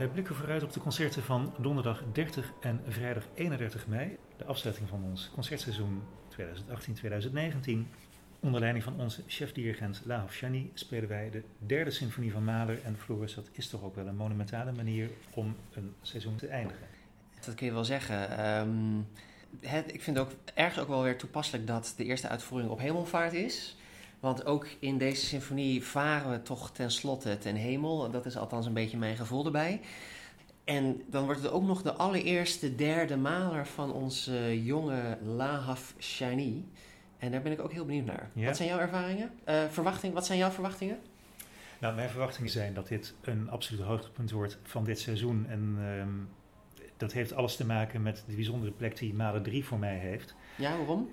Wij blikken vooruit op de concerten van donderdag 30 en vrijdag 31 mei. De afsluiting van ons concertseizoen 2018-2019. Onder leiding van onze chef-dirigent Lahof Shani spelen wij de derde symfonie van Mahler. En Floris, dat is toch ook wel een monumentale manier om een seizoen te eindigen. Dat kun je wel zeggen. Ehm, ik vind het ook ergens ook wel weer toepasselijk dat de eerste uitvoering op hemelvaart is. Want ook in deze symfonie varen we toch tenslotte ten hemel. Dat is althans een beetje mijn gevoel erbij. En dan wordt het ook nog de allereerste derde maler van onze jonge Lahav Shani. En daar ben ik ook heel benieuwd naar. Wat zijn jouw ervaringen? Uh, verwachting, wat zijn jouw verwachtingen? Nou, mijn verwachtingen zijn dat dit een absoluut hoogtepunt wordt van dit seizoen. En ehm, dat heeft alles te maken met de bijzondere plek die Maler 3 voor mij heeft. Ja, waarom?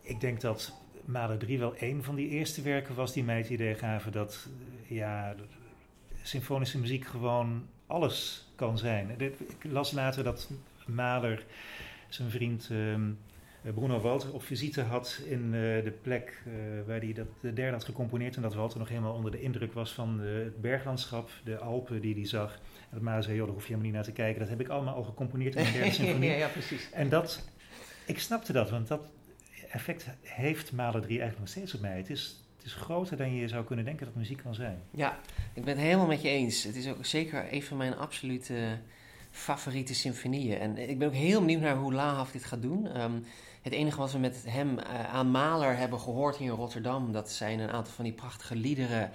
Ik denk dat Maler 3 wel een van die eerste werken was die mij het idee gaven dat ja, symfonische muziek gewoon alles kan zijn. Ik las later dat Mahler zijn vriend ehm, Bruno Walter op visite had in uh, de plek uh, waar hij dat de derde had gecomponeerd. En dat Walter nog helemaal onder de indruk was van het berglandschap, de Alpen die hij zag. En dat Mahler zei, joh, daar hoef je helemaal niet naar te kijken. Dat heb ik allemaal al gecomponeerd in de derde symfonie. ja, ja, precies. En dat, ik snapte dat, want dat effect heeft Mahler 3 eigenlijk nog steeds op mij. Het is, het is groter dan je zou kunnen denken dat muziek kan zijn. Ja, ik ben het helemaal met je eens. Het is ook zeker een van mijn absolute favoriete symfonieën. En ik ben ook heel benieuwd naar hoe Lahav dit gaat doen. Ehm, het enige wat we met hem uh, aan Mahler hebben gehoord hier in Rotterdam... dat zijn een aantal van die prachtige liederen...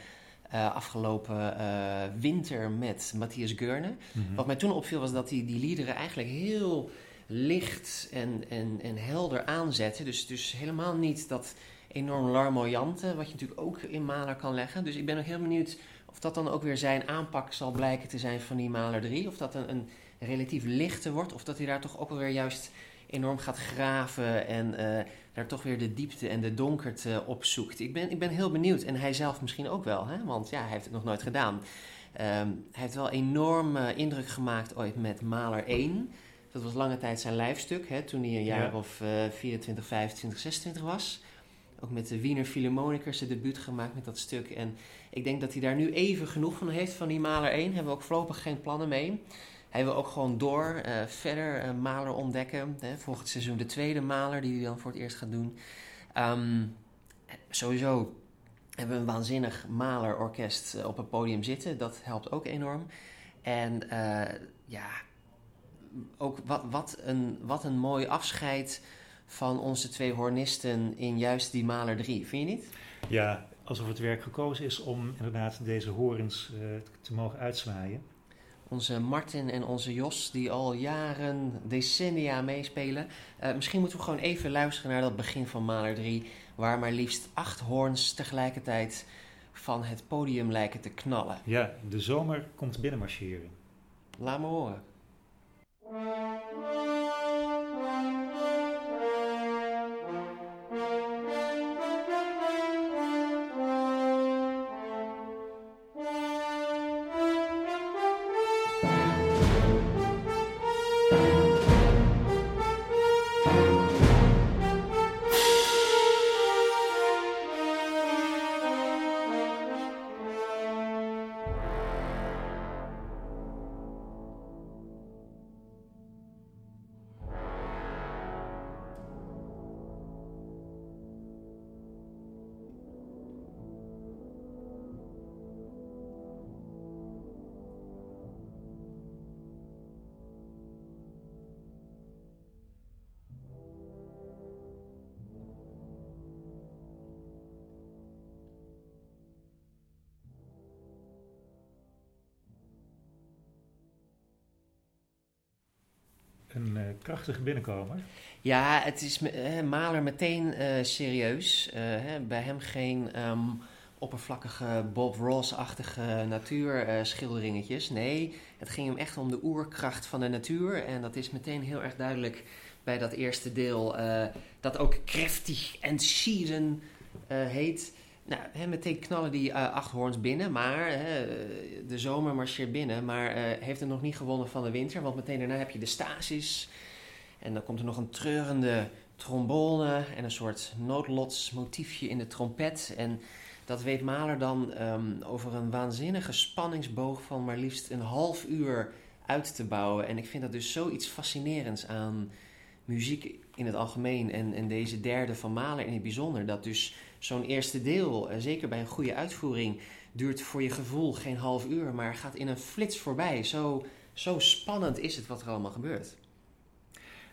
Uh, afgelopen uh, winter met Matthias Geurne. Mhm. Wat mij toen opviel was dat die, die liederen eigenlijk heel licht en, en, en helder aanzetten. Dus, dus helemaal niet dat enorm larmoyante, wat je natuurlijk ook in Maler kan leggen. Dus ik ben ook heel benieuwd of dat dan ook weer zijn aanpak zal blijken te zijn van die Maler 3. Of dat een, een relatief lichte wordt, of dat hij daar toch ook weer juist enorm gaat graven en uh, daar toch weer de diepte en de donkerte op zoekt. Ik ben, ik ben heel benieuwd en hij zelf misschien ook wel, hè? want ja, hij heeft het nog nooit gedaan. Um, hij heeft wel enorm uh, indruk gemaakt ooit met Maler 1. Dat was lange tijd zijn lijfstuk, hè, toen hij een jaar of uh, 24, 25, 26 was. Ook met de Wiener Philharmonicers de debuut gemaakt met dat stuk. En ik denk dat hij daar nu even genoeg van heeft van die Maler 1. Hebben we ook voorlopig geen plannen mee. Hij wil ook gewoon door, uh, verder uh, Maler ontdekken. Hè, volgend seizoen de tweede Maler, die hij dan voor het eerst gaat doen. Um, sowieso hebben we een waanzinnig Maler-orkest eh, op het podium zitten. Dat helpt ook enorm. En ja, ook wat, wat, een, wat een mooi afscheid van onze twee hornisten in juist die Maler 3. Vind je niet? Ja, alsof het werk gekozen is om inderdaad deze horens uh, te mogen uitzwaaien. Onze Martin en onze Jos, die al jaren, decennia meespelen. Uh, misschien moeten we gewoon even luisteren naar dat begin van Maler 3, waar maar liefst acht hoorns tegelijkertijd van het podium lijken te knallen. Ja, de zomer komt binnenmarcheren. Laat me horen. Thank you. Een uh, krachtige binnenkomer. Ja, het is Maler meteen uh, serieus. Hè, bij hem geen um, oppervlakkige Bob Ross-achtige natuurschilderingetjes. nee, het ging hem echt om de oerkracht van de natuur. En dat is meteen heel erg duidelijk bij dat eerste deel. dat ook krachtig en schieren heet. Nou, hè, meteen knallen die uh, acht hoorns binnen, maar hè, de zomer marcheert binnen, maar uh, heeft er nog niet gewonnen van de winter, want meteen daarna heb je de stasis en dan komt er nog een treurende trombone en een soort noodlotsmotiefje in de trompet en dat weet Mahler dan ehm, over een waanzinnige spanningsboog van maar liefst een half uur uit te bouwen. En ik vind dat dus zoiets fascinerends aan muziek in het algemeen en, en deze derde van Mahler in het bijzonder. Dat dus zo'n eerste deel, eh, zeker bij een goede uitvoering, duurt voor je gevoel geen half uur, maar gaat in een flits voorbij. Zo, zo spannend is het wat er allemaal gebeurt.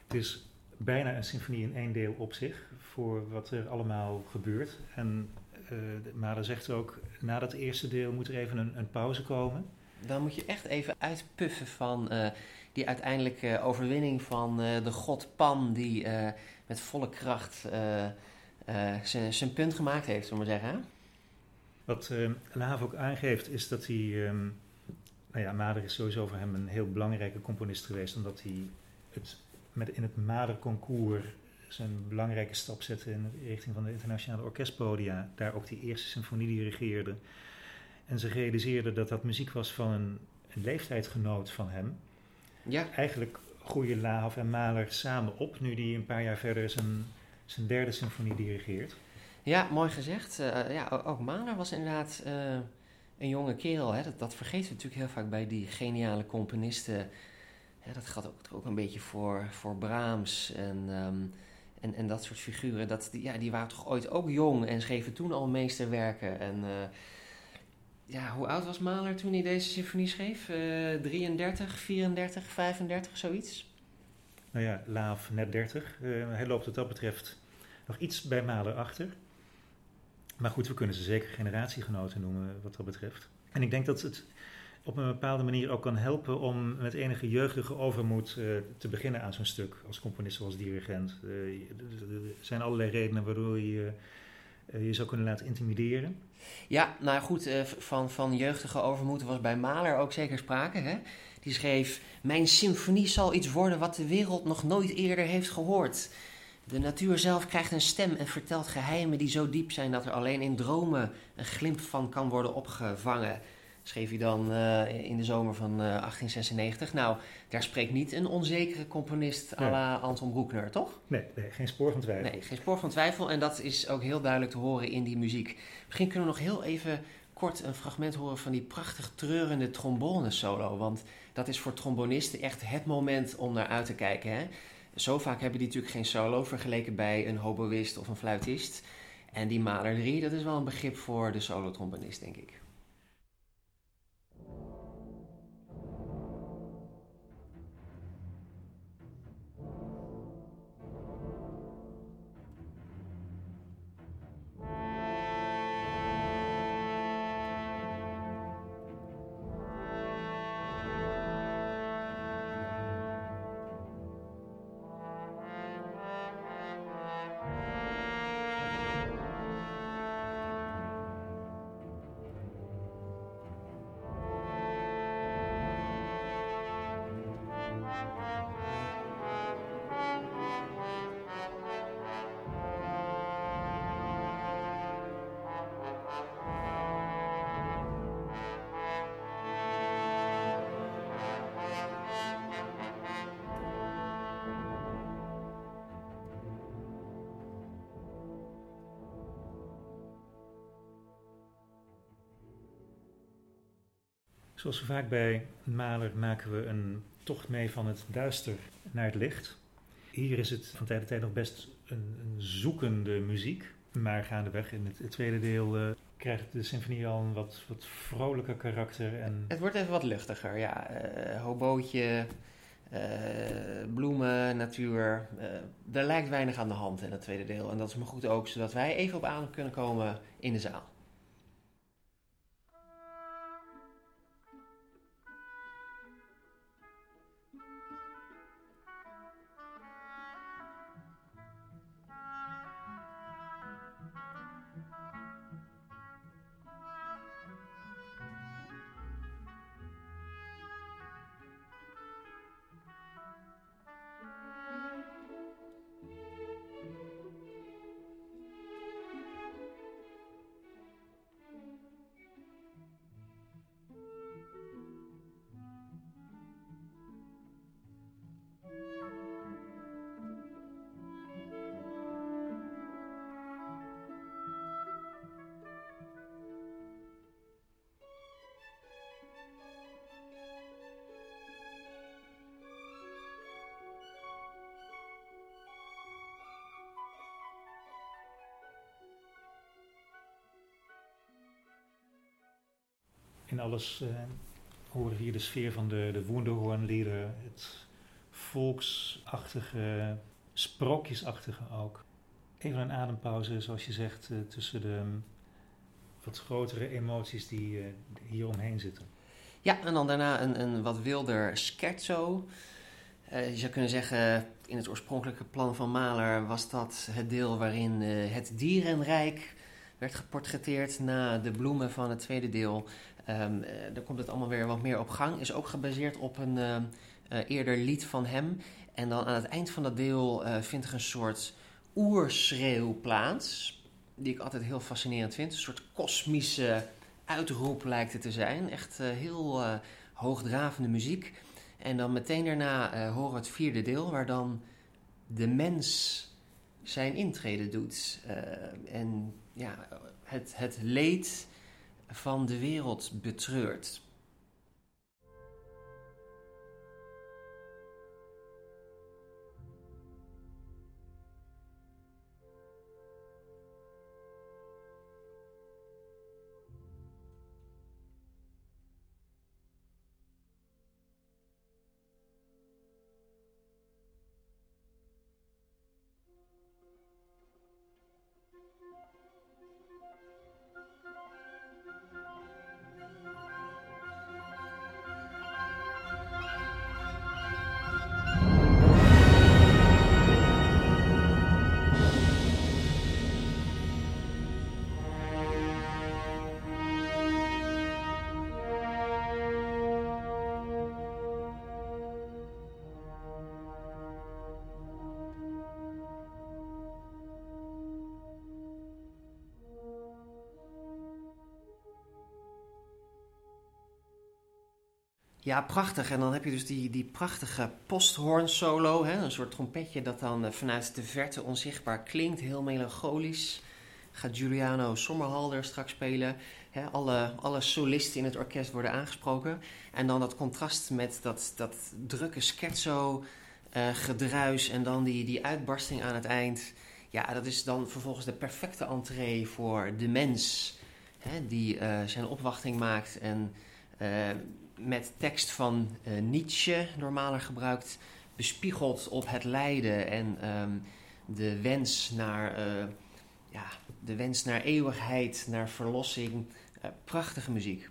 Het is bijna een symfonie in één deel op zich, voor wat er allemaal gebeurt. En uh, Mahler zegt ook, na dat eerste deel moet er even een, een pauze komen. Dan moet je echt even uitpuffen van uh, die uiteindelijke overwinning van uh, de god Pan, die met volle kracht zijn punt gemaakt heeft, zullen we maar zeggen. Wat uh, Laaf ook aangeeft is dat hij, um, nou ja, Mader is sowieso voor hem een heel belangrijke componist geweest, omdat hij het met in het Mader-concours zijn belangrijke stap zette in de richting van de internationale orkestpodia, daar ook die eerste symfonie dirigeerde. En ze realiseerden dat dat muziek was van een, een leeftijdgenoot van hem. Ja. Eigenlijk groeien Laaf en Mahler samen op, nu die een paar jaar verder zijn, zijn derde symfonie dirigeert. Ja, mooi gezegd. Uh, ja, ook Mahler was inderdaad uh, een jonge kerel. Hè. Dat, dat vergeten we natuurlijk heel vaak bij die geniale componisten. Ja, dat gaat ook, ook een beetje voor, voor Brahms en, um, en, en dat soort figuren. Dat, die, ja, die waren toch ooit ook jong en schreven toen al meesterwerken. En uh, ja, hoe oud was Mahler toen hij deze symfonie schreef? 33, 34, 35, zoiets? Nou ja, Laaf net 30. hij loopt wat dat betreft nog iets bij Mahler achter. Maar goed, we kunnen ze zeker generatiegenoten noemen wat dat betreft. En ik denk dat het op een bepaalde manier ook kan helpen om met enige jeugdige overmoed uh, te beginnen aan zo'n stuk. Als componist of als dirigent. Uh, er zijn allerlei redenen waardoor je uh, je zou kunnen laten intimideren. Ja, nou goed, van, van jeugdige overmoed was bij Mahler ook zeker sprake. Hè? Die schreef: Mijn symfonie zal iets worden wat de wereld nog nooit eerder heeft gehoord. De natuur zelf krijgt een stem en vertelt geheimen die zo diep zijn dat er alleen in dromen een glimp van kan worden opgevangen. Schreef hij dan uh, in de zomer van uh, 1896. Nou, daar spreekt niet een onzekere componist à la Anton Bruckner, toch? Nee, nee, geen spoor van twijfel. Nee, geen spoor van twijfel. En dat is ook heel duidelijk te horen in die muziek. Misschien kunnen we nog heel even kort een fragment horen van die prachtig treurende trombone solo. Want dat is voor trombonisten echt het moment om naar uit te kijken. Hè? Zo vaak hebben die natuurlijk geen solo vergeleken bij een hoboïst of een fluitist. En die 3, dat is wel een begrip voor de solotrombonist, denk ik. Zoals zo vaak bij Mahler maken we een tocht mee van het duister naar het licht. Hier is het van tijd tot tijd nog best een, een zoekende muziek. Maar gaandeweg in het, tweede deel uh, krijgt de symfonie al een wat, wat vrolijker karakter. En... Het wordt even wat luchtiger, ja. Uh, hobootje, uh, bloemen, natuur. er lijkt weinig aan de hand in het tweede deel. En dat is maar goed ook, zodat wij even op adem kunnen komen in de zaal. In alles uh, horen hier de sfeer van de, de het volksachtige, sprookjesachtige ook. Even een adempauze, zoals je zegt, uh, tussen de um, wat grotere emoties die uh, hier omheen zitten. Ja, en dan daarna een, een wat wilder scherzo. Je zou kunnen zeggen, in het oorspronkelijke plan van Mahler was dat het deel waarin uh, het dierenrijk werd geportretteerd na de bloemen van het tweede deel. Um, uh, daar komt het allemaal weer wat meer op gang. Is ook gebaseerd op een eerder lied van hem. En dan aan het eind van dat deel vindt er een soort oerschreeuw plaats. Die ik altijd heel fascinerend vind. Een soort kosmische uitroep lijkt het te zijn. Echt heel hoogdravende muziek. En dan meteen daarna horen we het vierde deel, waar dan de mens zijn intrede doet. Uh, en ja, het, het leed van de wereld betreurt. Ja, prachtig. En dan heb je dus die, die prachtige posthoorn solo. Hè? Een soort trompetje dat dan eh, vanuit de verte onzichtbaar klinkt. Heel melancholisch. Gaat Giuliano Sommerhalder straks spelen. Hè? Alle, alle solisten in het orkest worden aangesproken. En dan dat contrast met dat, dat drukke scherzo uh, gedruis. En dan die, die uitbarsting aan het eind. Ja, dat is dan vervolgens de perfecte entree voor de mens. Hè? Die uh, zijn opwachting maakt en met tekst van uh, Nietzsche, normaler gebruikt, bespiegeld op het lijden en um, de wens naar, uh, ja, de wens naar eeuwigheid, naar verlossing. Uh, prachtige muziek.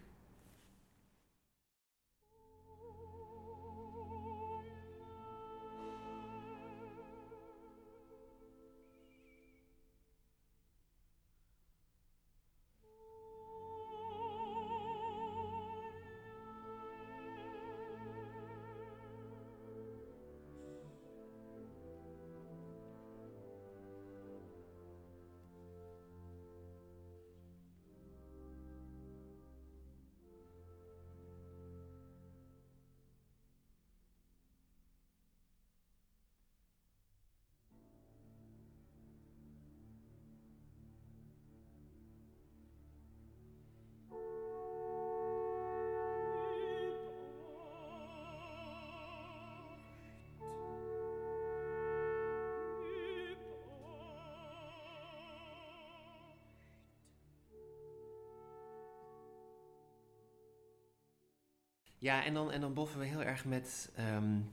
Ja, en dan, en dan boffen we heel erg met um,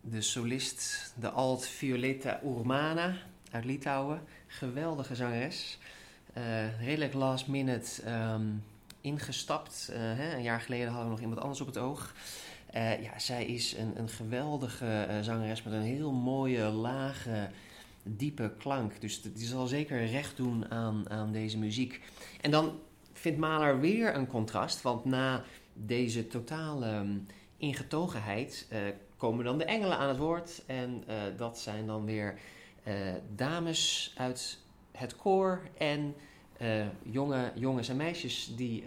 de solist, de alt Violeta Urmana uit Litouwen. Geweldige zangeres. Uh, redelijk last minute um, ingestapt. Uh, hè? Een jaar geleden hadden we nog iemand anders op het oog. Uh, ja, zij is een, een geweldige zangeres met een heel mooie, lage, diepe klank. Dus die zal zeker recht doen aan, aan deze muziek. En dan vindt Mahler weer een contrast, want na deze totale um, ingetogenheid uh, komen dan de engelen aan het woord. En uh, dat zijn dan weer uh, dames uit het koor en jonge jongens en meisjes die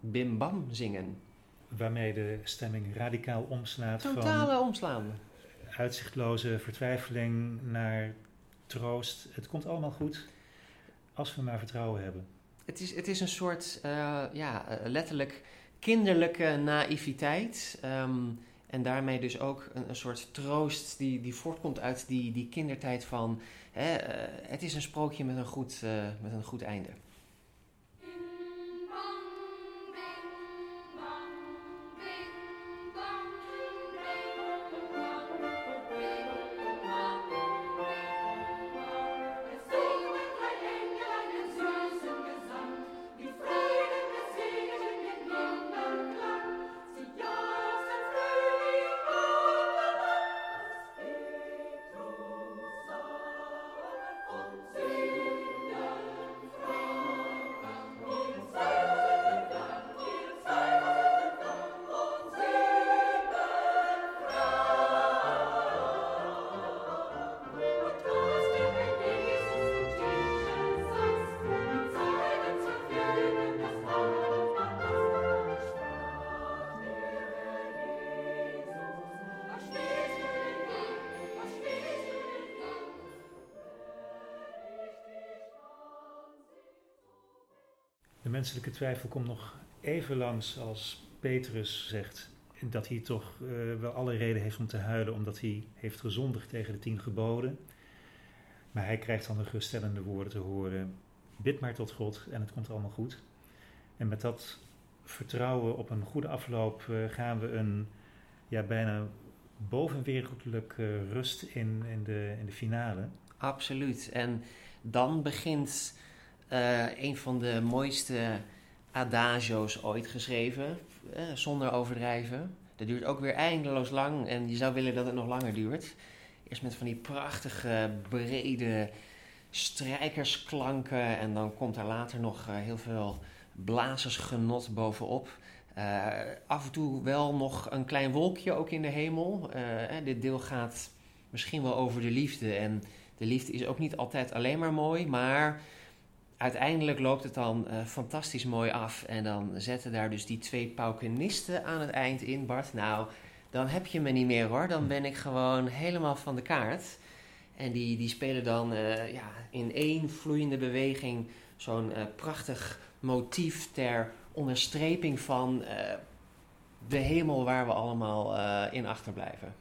Bim Bam zingen. Waarmee de stemming radicaal omslaat Totale van omslaan. uitzichtloze vertwijfeling naar troost. Het komt allemaal goed als we maar vertrouwen hebben. Het is, het is een soort, ja, letterlijk kinderlijke naïviteit. Um, en daarmee dus ook een, een, soort troost die, die voortkomt uit die, die kindertijd van... Hè, uh, het is een sprookje met een goed, uh, met een goed einde. Menselijke twijfel komt nog even langs als Petrus zegt dat hij toch uh, wel alle reden heeft om te huilen omdat hij heeft gezondigd tegen de tien geboden. Maar hij krijgt dan de geruststellende woorden te horen: bid maar tot God en het komt allemaal goed. En met dat vertrouwen op een goede afloop uh, gaan we een ja, bijna bovenwereldelijke rust in, in, de, in de finale. Absoluut. En dan begint uh, een van de mooiste adagio's ooit geschreven, eh, zonder overdrijven. Dat duurt ook weer eindeloos lang en je zou willen dat het nog langer duurt. Eerst met van die prachtige, brede strijkersklanken en dan komt er later nog uh, heel veel blazersgenot bovenop. Af en toe wel nog een klein wolkje ook in de hemel. Dit deel gaat misschien wel over de liefde. En de liefde is ook niet altijd alleen maar mooi, maar uiteindelijk loopt het dan uh, fantastisch mooi af. En dan zetten daar dus die twee paukenisten aan het eind in, Bart. Nou, dan heb je me niet meer hoor. Dan ben ik gewoon helemaal van de kaart. En die, die spelen dan uh, ja, in één vloeiende beweging zo'n uh, prachtig motief ter onderstreping van de hemel waar we allemaal in achterblijven.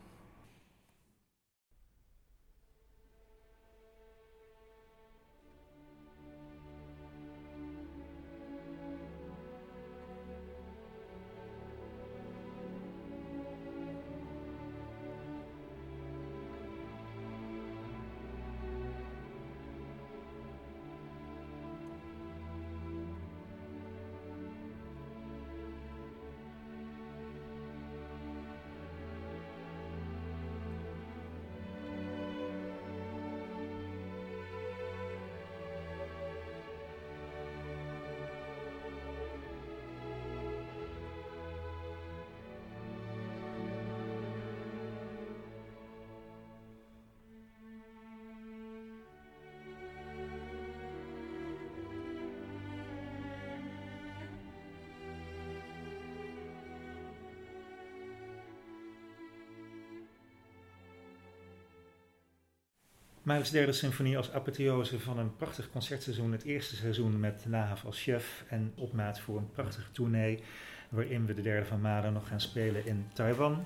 Maler's derde symfonie als apotheose van een prachtig concertseizoen. Het eerste seizoen met Lahav als chef en opmaat voor een prachtige tournee. Waarin we de derde van Mahler nog gaan spelen in Taiwan.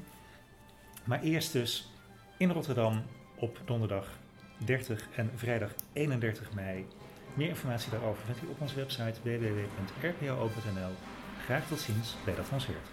Maar eerst dus in Rotterdam op donderdag 30 en vrijdag 31 mei. Meer informatie daarover vindt u op onze website www.rpo.nl. Graag tot ziens bij dat concert.